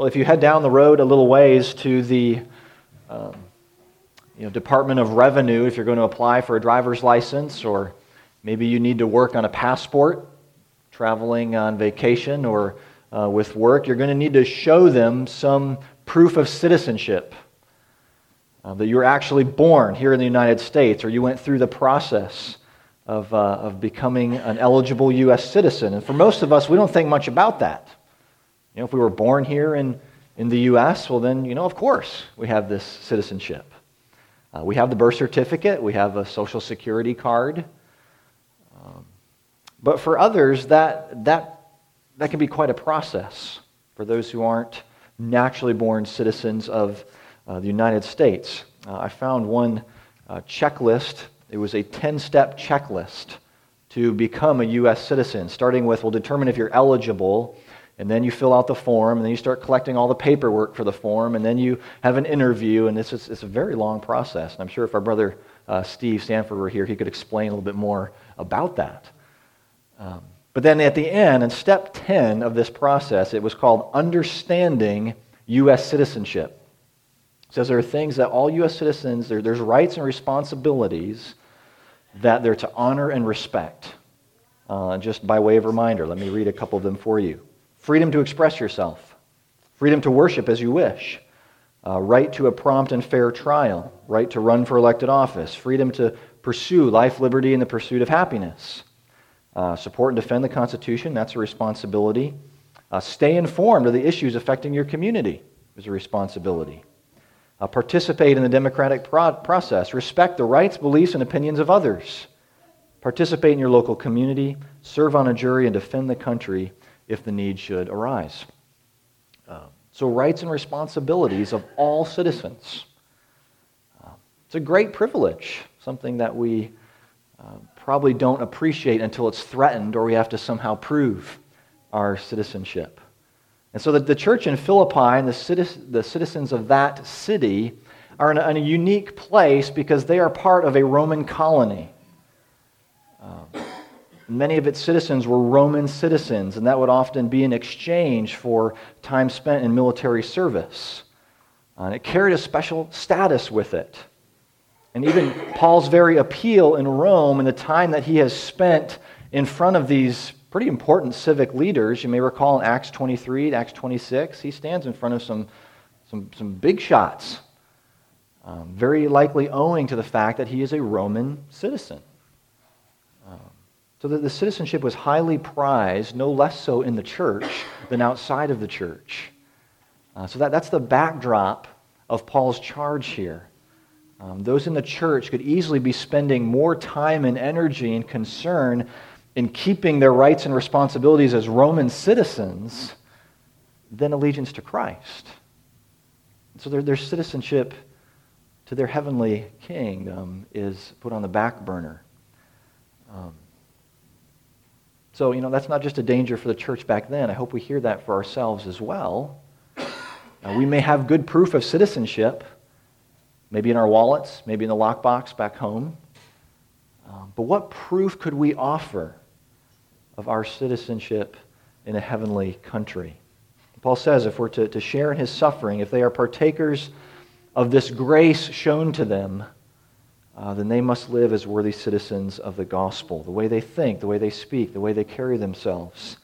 Well, if you head down the road a little ways to the um, you know, Department of Revenue, if you're going to apply for a driver's license, or maybe you need to work on a passport, traveling on vacation, or uh, with work, you're going to need to show them some proof of citizenship. Uh, that you were actually born here in the United States, or you went through the process of, uh, of becoming an eligible U.S. citizen. And for most of us, we don't think much about that. You know, if we were born here in, in the U.S., well, then, you know, of course, we have this citizenship. Uh, we have the birth certificate, we have a social security card. Um, but for others, that, that, that can be quite a process for those who aren't naturally born citizens of uh, the United States. Uh, I found one uh, checklist. It was a 10 step checklist to become a U.S. citizen, starting with, we'll determine if you're eligible, and then you fill out the form, and then you start collecting all the paperwork for the form, and then you have an interview, and is it's a very long process. And I'm sure if our brother uh, Steve Sanford were here, he could explain a little bit more about that. Um, but then at the end, in step 10 of this process, it was called Understanding U.S. Citizenship. It says there are things that all U.S. citizens, there, there's rights and responsibilities that they're to honor and respect. Uh, just by way of reminder, let me read a couple of them for you freedom to express yourself, freedom to worship as you wish, uh, right to a prompt and fair trial, right to run for elected office, freedom to pursue life, liberty, and the pursuit of happiness. Uh, support and defend the Constitution, that's a responsibility. Uh, stay informed of the issues affecting your community, is a responsibility. Uh, participate in the democratic pro- process. Respect the rights, beliefs, and opinions of others. Participate in your local community. Serve on a jury and defend the country if the need should arise. Uh, so, rights and responsibilities of all citizens. Uh, it's a great privilege, something that we uh, probably don't appreciate until it's threatened or we have to somehow prove our citizenship. And so the, the church in Philippi and the, the citizens of that city are in a, in a, unique place because they are part of a Roman colony. Many of its citizens were Roman citizens, and that would often be in exchange for time spent in military service. Uh, and it carried a special status with it. And even Paul's very appeal in Rome and the time that he has spent in front of these pretty important civic leaders. You may recall in Acts 23 Acts 26, he stands in front of some, some, some big shots, um, very likely owing to the fact that he is a Roman citizen. So that the citizenship was highly prized, no less so in the church than outside of the church. Uh, so that, that's the backdrop of Paul's charge here. Um, those in the church could easily be spending more time and energy and concern in keeping their rights and responsibilities as Roman citizens than allegiance to Christ. So their, their citizenship to their heavenly kingdom is put on the back burner. Um, so, you know, that's not just a danger for the church back then. I hope we hear that for ourselves as well. Uh, we may have good proof of citizenship, maybe in our wallets, maybe in the lockbox back home. Um, but what proof could we offer of our citizenship in a heavenly country. Paul says if we're to, to share in his suffering, if they are partakers of this grace shown to them, uh, then they must live as worthy citizens of the gospel. The way they think, the way they speak, the way they carry themselves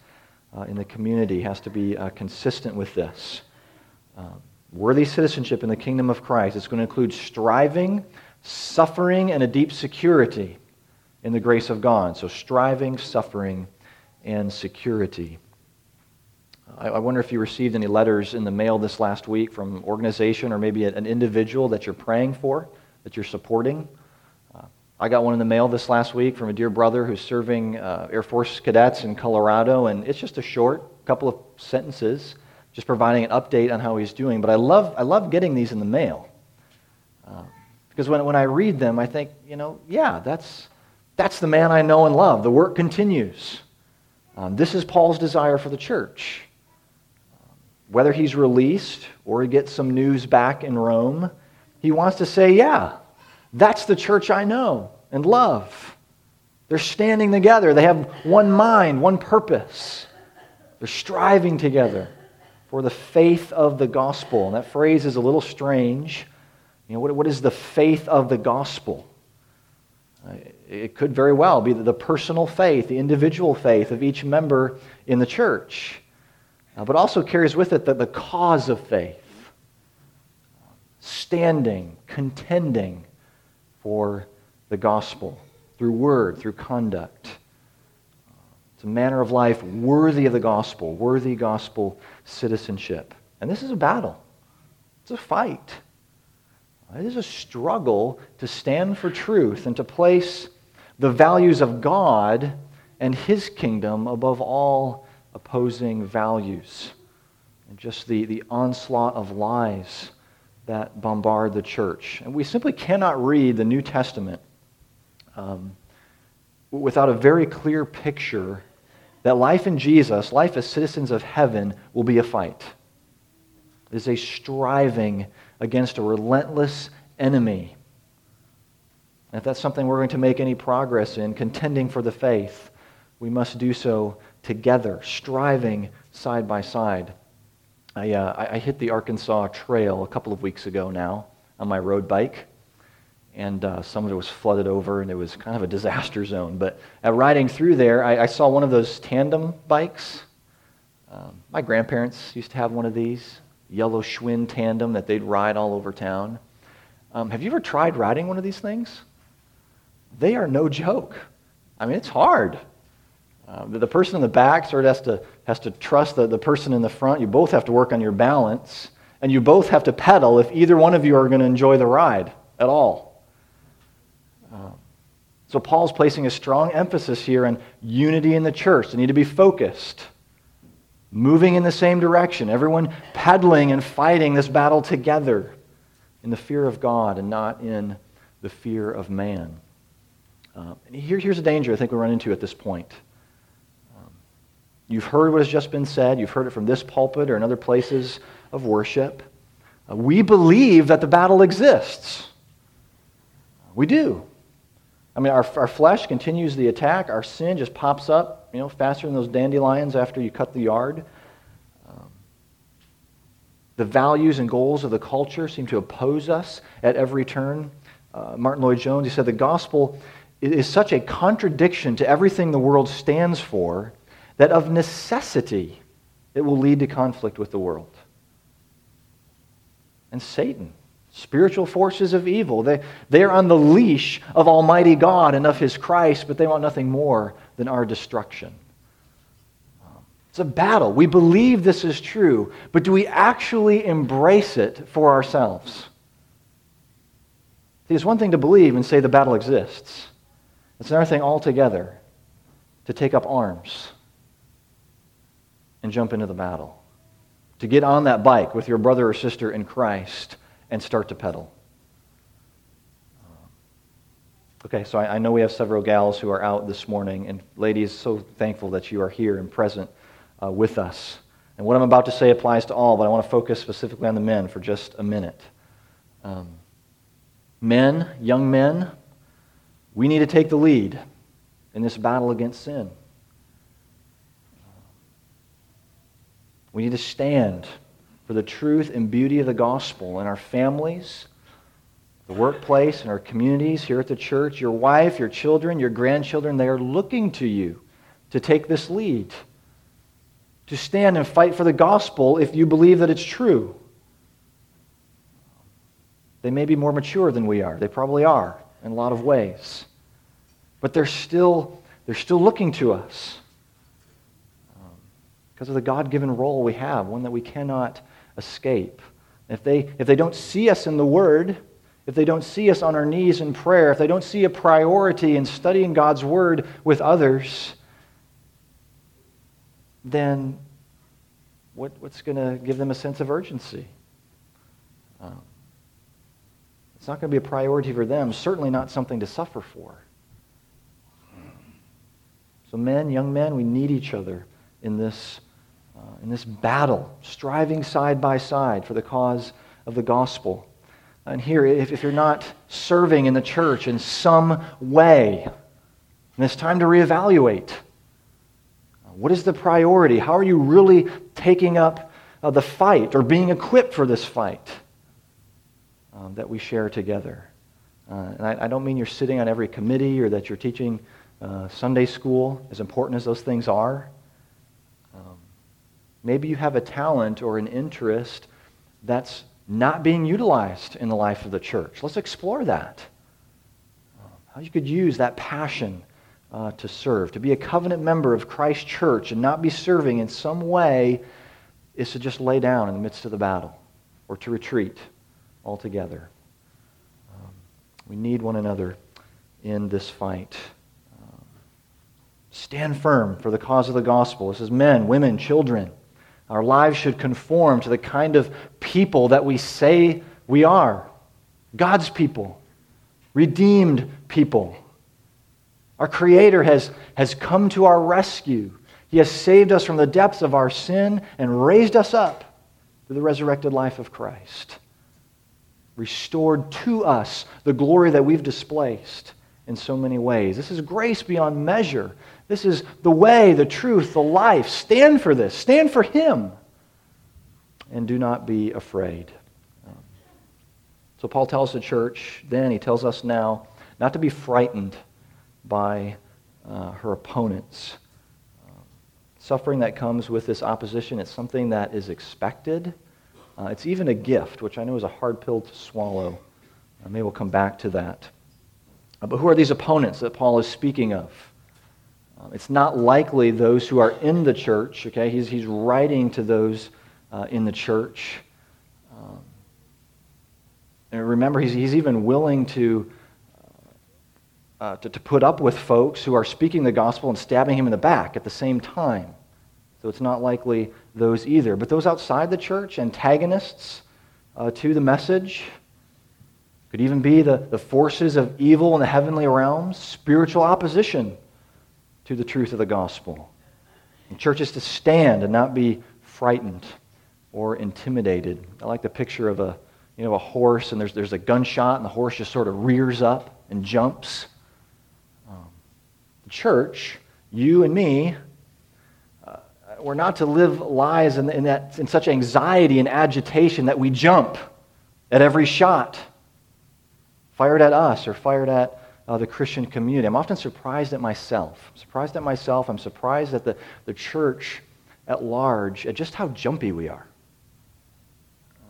uh, in the community has to be uh, consistent with this. Um, worthy citizenship in the kingdom of Christ is going to include striving, suffering, and a deep security in the grace of God. So, striving, suffering, and security. I wonder if you received any letters in the mail this last week from an organization or maybe an individual that you're praying for, that you're supporting. I got one in the mail this last week from a dear brother who's serving uh, Air Force cadets in Colorado, and it's just a short couple of sentences, just providing an update on how he's doing. But I love, I love getting these in the mail. Uh, because when, when I read them, I think, you know, yeah, that's, that's the man I know and love. The work continues. Um, this is Paul's desire for the church. Whether he's released or he gets some news back in Rome, he wants to say, Yeah, that's the church I know and love. They're standing together, they have one mind, one purpose. They're striving together. for the faith of the gospel. And that phrase is a little strange. You know, what, what is the faith of the gospel? Uh, it could very well be the personal faith, the individual faith of each member in the church, uh, but also carries with it the, the cause of faith standing, contending for the gospel through word, through conduct. It's a manner of life worthy of the gospel, worthy gospel citizenship. And this is a battle, it's a fight. It is a struggle to stand for truth and to place the values of God and His kingdom above all opposing values and just the, the onslaught of lies that bombard the church. And we simply cannot read the New Testament um, without a very clear picture that life in Jesus, life as citizens of heaven, will be a fight. It is a striving against a relentless enemy. And if that's something we're going to make any progress in, contending for the faith, we must do so together, striving side by side. I, uh, I hit the Arkansas Trail a couple of weeks ago now on my road bike and uh, some of it was flooded over, and it was kind of a disaster zone. But at riding through there, I, I saw one of those tandem bikes. Um, my grandparents used to have one of these, yellow Schwinn tandem that they'd ride all over town. Um, have you ever tried riding one of these things? They are no joke. I mean, it's hard. Uh, the person in the back sort of has to, has to trust the, the person in the front. You both have to work on your balance, and you both have to pedal if either one of you are going to enjoy the ride at all. So Paul's placing a strong emphasis here on unity in the church. They need to be focused, moving in the same direction, everyone peddling and fighting this battle together in the fear of God and not in the fear of man. Uh, here, here's a danger I think we run into at this point. You've heard what has just been said. You've heard it from this pulpit or in other places of worship. Uh, we believe that the battle exists. We do. I mean, our, our flesh continues the attack. Our sin just pops up, you know, faster than those dandelions after you cut the yard. Um, the values and goals of the culture seem to oppose us at every turn. Uh, Martyn Lloyd-Jones, he said, the gospel is such a contradiction to everything the world stands for that of necessity it will lead to conflict with the world. And Satan spiritual forces of evil. They, they are on the leash of Almighty God and of His Christ, but they want nothing more than our destruction. It's a battle. We believe this is true, but do we actually embrace it for ourselves? See, it's one thing to believe and say the battle exists. It's another thing altogether to take up arms and jump into the battle. To get on that bike with your brother or sister in Christ and start to pedal. Okay, so I, I, know we have several gals who are out this morning, and ladies, so thankful that you are here and present uh, with us. And what I'm about to say applies to all, but I want to focus specifically on the men for just a minute. Um, men, young men, we need to take the lead in this battle against sin. We need to stand for the truth and beauty of the gospel in our families, the workplace, and our communities here at the church. Your wife, your children, your grandchildren, they are looking to you to take this lead, to stand and fight for the gospel if you believe that it's true. They may be more mature than we are. They probably are in a lot of ways. But they're still, they're still looking to us because of the God given role we have, one that we cannot escape. If they, if they don't see us in the Word, if they don't see us on our knees in prayer, if they don't see a priority in studying God's Word with others, then what, what's going to give them a sense of urgency? Um, it's not going to be a priority for them, certainly not something to suffer for. So, men, young men, we need each other in this uh, in this battle, striving side by side for the cause of the gospel. And here, if, if you're not serving in the church in some way, and it's time to reevaluate. What is the priority? How are you really taking up uh, the fight or being equipped for this fight um, that we share together. Uh, and I, I, don't mean you're sitting on every committee or that you're teaching uh, Sunday school, as important as those things are. Maybe you have a talent or an interest that's not being utilized in the life of the church. Let's explore that. How you could use that passion uh, to serve. To be a covenant member of Christ's church and not be serving in some way is to just lay down in the midst of the battle or to retreat altogether. Um, we need one another in this fight. Um, stand firm for the cause of the gospel. This is men, women, children. Our lives should conform to the kind of people that we say we are God's people, redeemed people. Our Creator has, has come to our rescue. He has saved us from the depths of our sin and raised us up to the resurrected life of Christ. Restored to us the glory that we've displaced in so many ways. This is grace beyond measure. This is the way, the truth, the life. Stand for this. Stand for Him. And do not be afraid. So, Paul tells the church then, he tells us now, not to be frightened by uh, her opponents. Suffering that comes with this opposition, it's something that is expected. Uh, it's even a gift, which I know is a hard pill to swallow. Maybe we'll come back to that. But who are these opponents that Paul is speaking of? Um, it's not likely those who are in the church, okay? He's, he's writing to those uh, in the church. Um, and remember, he's, he's even willing to uh, to, to put up with folks who are speaking the gospel and stabbing him in the back at the same time. So it's not likely those either. But those outside the church, antagonists uh, to the message, could even be the, the forces of evil in the heavenly realms, spiritual opposition to the truth of the gospel. And churches to stand and not be frightened or intimidated. I like the picture of a, you know, a horse and there's, there's a gunshot and the horse just sort of rears up and jumps the church, you and me, uh, we're not to live lives in, in, that, in such anxiety and agitation that we jump at every shot fired at us or fired at uh, the Christian community. I'm often surprised at myself. I'm surprised at myself. I'm surprised at the, the church at large, at just how jumpy we are.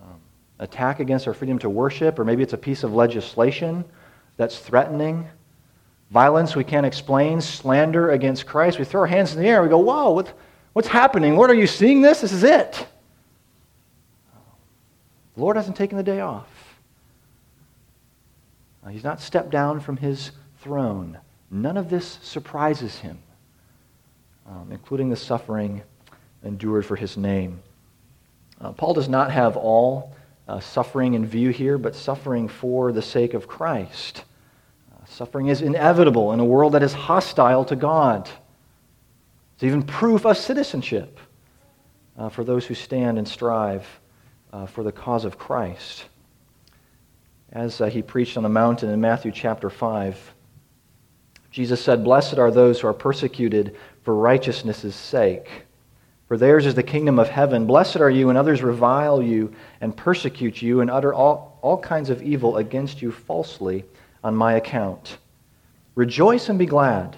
Um, attack against our freedom to worship, or maybe it's a piece of legislation that's threatening violence we can't explain, slander against Christ. We throw our hands in the air. We go, whoa, what, what's happening? What are you seeing this? This is it. The Lord hasn't taken the day off. He's not stepped down from his throne. None of this surprises him, um, including the suffering endured for his name. Uh, Paul does not have all uh, suffering in view here, but suffering for the sake of Christ. Suffering is inevitable in a world that is hostile to God. It's even proof of citizenship uh, for those who stand and strive uh, for the cause of Christ. As uh, he preached on the mountain in Matthew chapter 5, Jesus said, Blessed are those who are persecuted for righteousness' sake, for theirs is the kingdom of heaven. Blessed are you when others revile you and persecute you and utter all, all kinds of evil against you falsely on my account. Rejoice and be glad,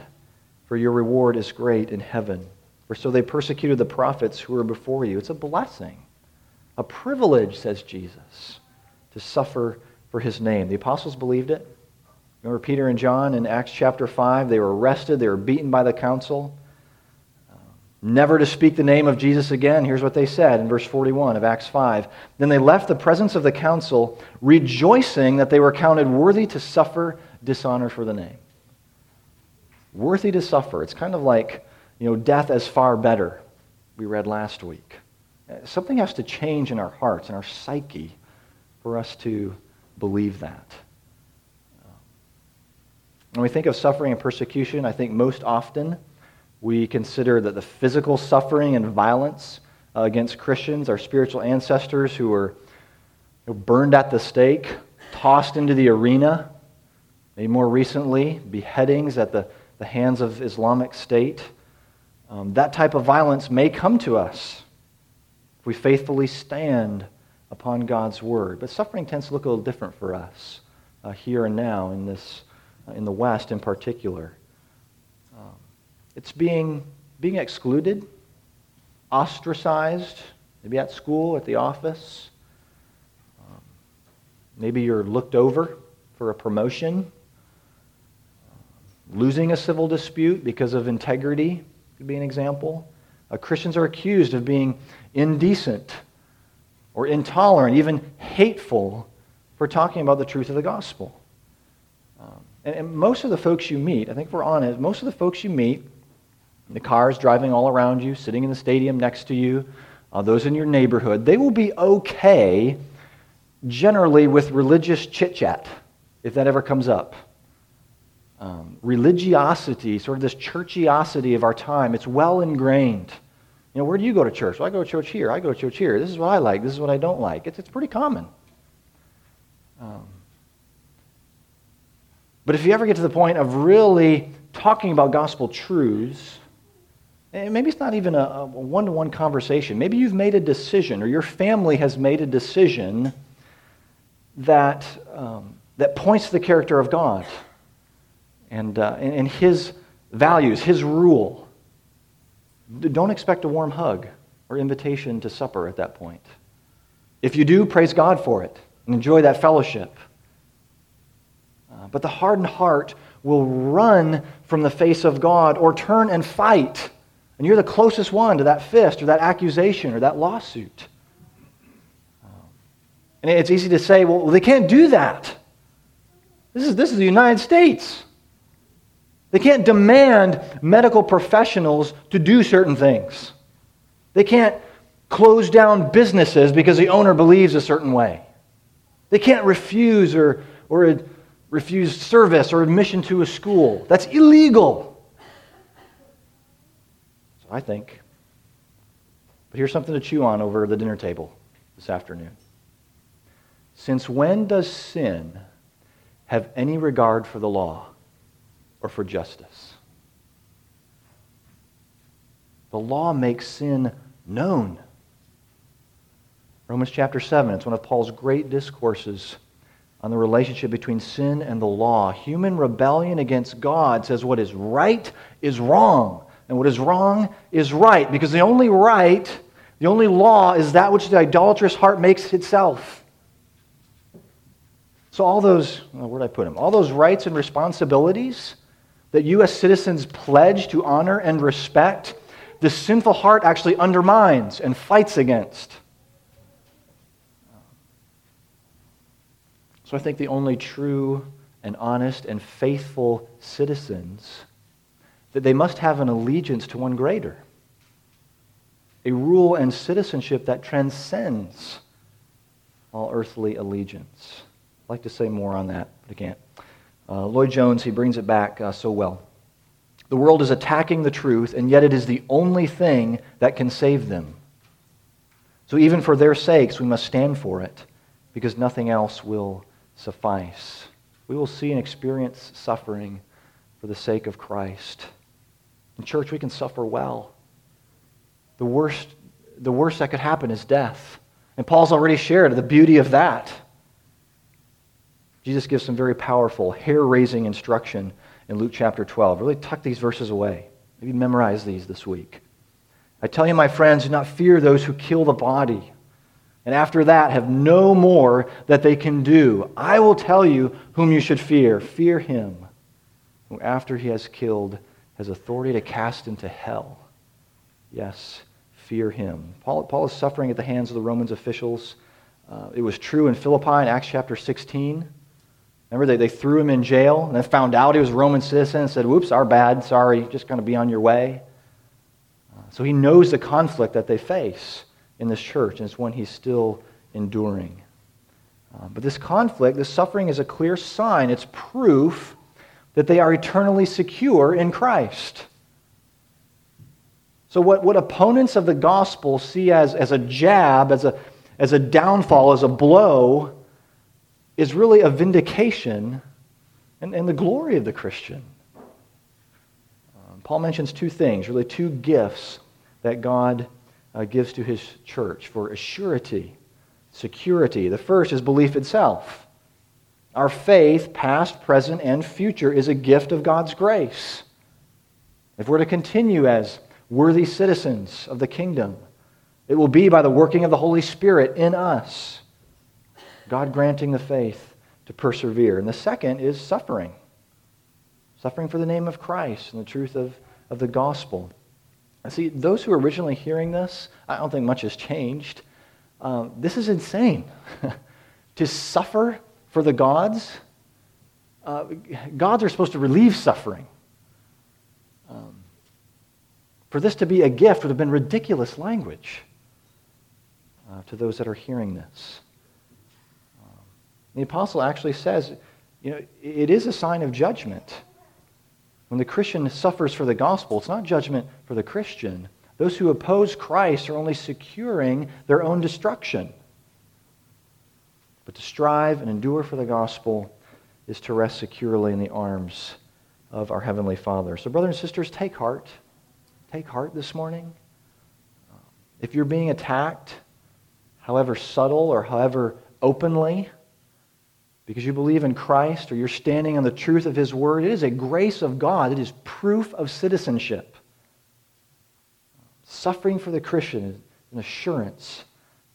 for your reward is great in heaven. For so they persecuted the prophets who were before you. It's a blessing, a privilege, says Jesus, to suffer for his name. The apostles believed it. Remember Peter and John in Acts chapter 5? They were arrested, they were beaten by the council. Um, never to speak the name of Jesus again. Here's what they said in verse 41 of Acts 5. Then they left the presence of the council, rejoicing that they were counted worthy to suffer dishonor for the name. Worthy to suffer. It's kind of like, you know, death as far better, we read last week. Uh, something has to change in our hearts and our psyche for us to believe that. When we think of suffering and persecution, I think most often we consider that the physical suffering and violence uh, against Christians, our spiritual ancestors who were burned at the stake, tossed into the arena, maybe more recently, beheadings at the, the hands of Islamic State. Um, that type of violence may come to us. if we faithfully stand upon God's word. But suffering tends to look a little different for us uh, here and now in this, uh, in the West in particular. Um, it's being, being excluded, ostracized, maybe at school, at the office. Um, maybe you're looked over for a promotion. Losing a civil dispute because of integrity could be an example. Uh, Christians are accused of being indecent or intolerant, even hateful, for talking about the truth of the gospel. Um, and, and, most of the folks you meet, I think we're honest, most of the folks you meet, the cars driving all around you, sitting in the stadium next to you, uh, those in your neighborhood, they will be okay generally with religious chit chat, if that ever comes up um, religiosity, sort of this churchiosity of our time, it's well ingrained. Know, where do you go to church? Well, I go to church here. I go to church here. This is what I like. This is what I don't like. It's, it's pretty common. Um, but if you ever get to the point of really talking about gospel truths, and maybe it's not even a one to one conversation. Maybe you've made a decision, or your family has made a decision that, um, that points to the character of God and, uh, and, and his values, his rule. Don't expect a warm hug or invitation to supper at that point. If you do, praise God for it and enjoy that fellowship. Uh, but the hardened heart will run from the face of God or turn and fight. And you're the closest one to that fist or that accusation or that lawsuit. Um, and it's easy to say, well, they can't do that. This is, this is the United States. They can't demand medical professionals to do certain things. They can't close down businesses because the owner believes a certain way. They can't refuse or, or refuse service or admission to a school. That's illegal. So I think. But here's something to chew on over the dinner table this afternoon. Since when does sin have any regard for the law? Or for justice. The law makes sin known. Romans chapter 7, it's one of Paul's great discourses on the relationship between sin and the law. Human rebellion against God says what is right is wrong, and what is wrong is right, because the only right, the only law, is that which the idolatrous heart makes itself. So, all those, where did I put them? All those rights and responsibilities that U.S. citizens pledge to honor and respect, the sinful heart actually undermines and fights against. So I think the only true and honest and faithful citizens that they must have an allegiance to one greater. A rule and citizenship that transcends all earthly allegiance. I'd like to say more on that, but I can't. Uh, Lloyd Jones, he brings it back uh, so well. The world is attacking the truth, and yet it is the only thing that can save them. So, even for their sakes, we must stand for it, because nothing else will suffice. We will see and experience suffering for the sake of Christ. In church, we can suffer well. The worst, the worst that could happen is death. And Paul's already shared the beauty of that. Jesus gives some very powerful, hair raising instruction in Luke chapter 12. Really tuck these verses away. Maybe memorize these this week. I tell you, my friends, do not fear those who kill the body, and after that have no more that they can do. I will tell you whom you should fear. Fear him who, after he has killed, has authority to cast into hell. Yes, fear him. Paul, Paul is suffering at the hands of the Romans officials. Uh, it was true in Philippi in Acts chapter 16. Remember, they, they threw him in jail and then found out he was a Roman citizen and said, Whoops, our bad, sorry, just going to be on your way. Uh, so he knows the conflict that they face in this church, and it's one he's still enduring. Uh, but this conflict, this suffering, is a clear sign, it's proof that they are eternally secure in Christ. So, what, what opponents of the gospel see as, as a jab, as a, as a downfall, as a blow, is really a vindication and, and the glory of the Christian. Um, Paul mentions two things, really two gifts that God uh, gives to his church for assurity, security. The first is belief itself. Our faith, past, present, and future, is a gift of God's grace. If we're to continue as worthy citizens of the kingdom, it will be by the working of the Holy Spirit in us, God granting the faith to persevere. And the second is suffering suffering for the name of Christ and the truth of, of the gospel. See, those who were originally hearing this, I don't think much has changed. Um, this is insane. to suffer for the gods, uh, gods are supposed to relieve suffering. Um, for this to be a gift would have been ridiculous language uh, to those that are hearing this. The apostle actually says, you know, it is a sign of judgment when the Christian suffers for the gospel, it's not judgment for the Christian. Those who oppose Christ are only securing their own destruction. But to strive and endure for the gospel is to rest securely in the arms of our Heavenly Father. So, brothers and sisters, take heart. Take heart this morning. If you're being attacked, however subtle or however openly, because you believe in Christ or you're standing on the truth of His Word, it is a grace of God. It is proof of citizenship. Suffering for the Christian is an assurance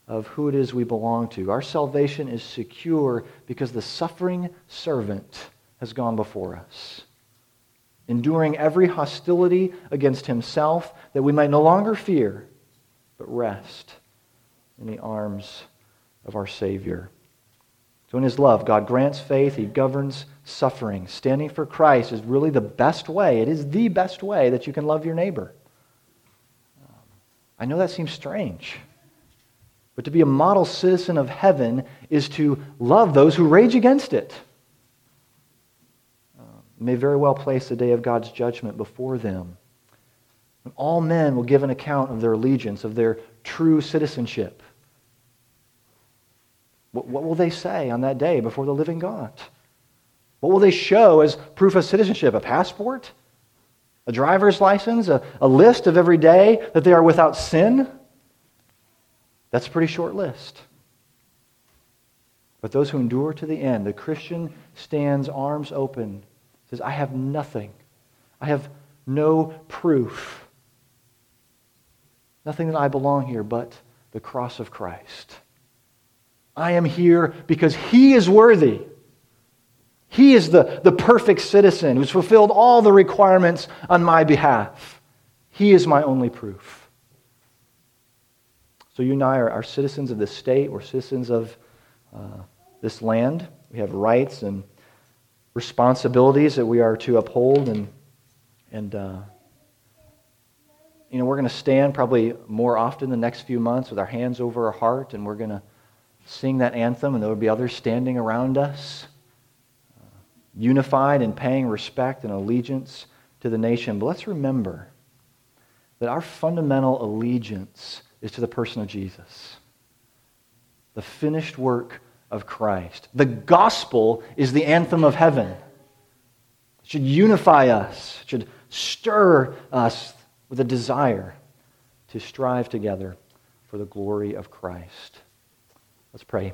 of who it is we belong to. Our salvation is secure because the suffering servant has gone before us, enduring every hostility against himself that we might no longer fear, but rest in the arms of our Savior. So, in His love, God grants faith, He governs suffering. Standing for Christ is really the best way. It is the best way that you can love your neighbor. I know that seems strange, but to be a model citizen of heaven is to love those who rage against it. Uh, may very well place the day of God's judgment before them. And all men will give an account of their allegiance, of their true citizenship. What, what will they say on that day before the living God? What will they show as proof of citizenship? A passport? A driver's license? A, a list of every day that they are without sin? That's a pretty short list. But those who endure to the end, the Christian stands arms open, says, I have nothing. I have no proof. Nothing that I belong here but the cross of Christ. I am here because He is worthy. He is the, the perfect citizen who's fulfilled all the requirements on my behalf. He is my only proof. So you and I are, are citizens of this state. We're citizens of uh, this land. We have rights and responsibilities that we are to uphold. And, and uh, you know, we're going to stand probably more often the next few months with our hands over our heart, and we're going to sing that anthem, and there would be others standing around us, uh, unified and paying respect and allegiance to the nation. But let's remember that our fundamental allegiance is to the person of Jesus, the finished work of Christ. The gospel is the anthem of heaven. It should unify us, it should stir us with a desire to strive together for the glory of Christ. Let's pray.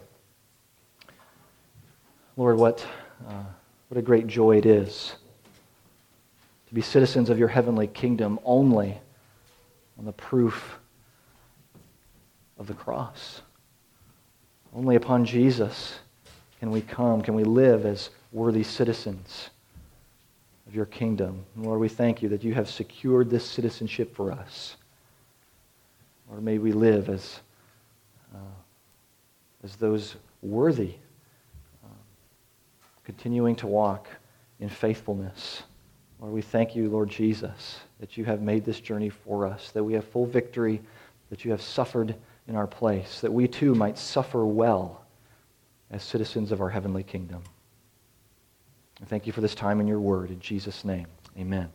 Lord, what, uh, what a great joy it is to be citizens of your heavenly kingdom only on the proof of the cross. Only upon Jesus can we come, can we live as worthy citizens of your kingdom. And Lord, we thank you that you have secured this citizenship for us. Lord, may we live as uh, as those worthy, um, continuing to walk in faithfulness. Lord, we thank you, Lord Jesus, that you have made this journey for us, that we have full victory, that you have suffered in our place, that we too might suffer well as citizens of our heavenly kingdom. And thank you for this time in your word. In Jesus' name, amen.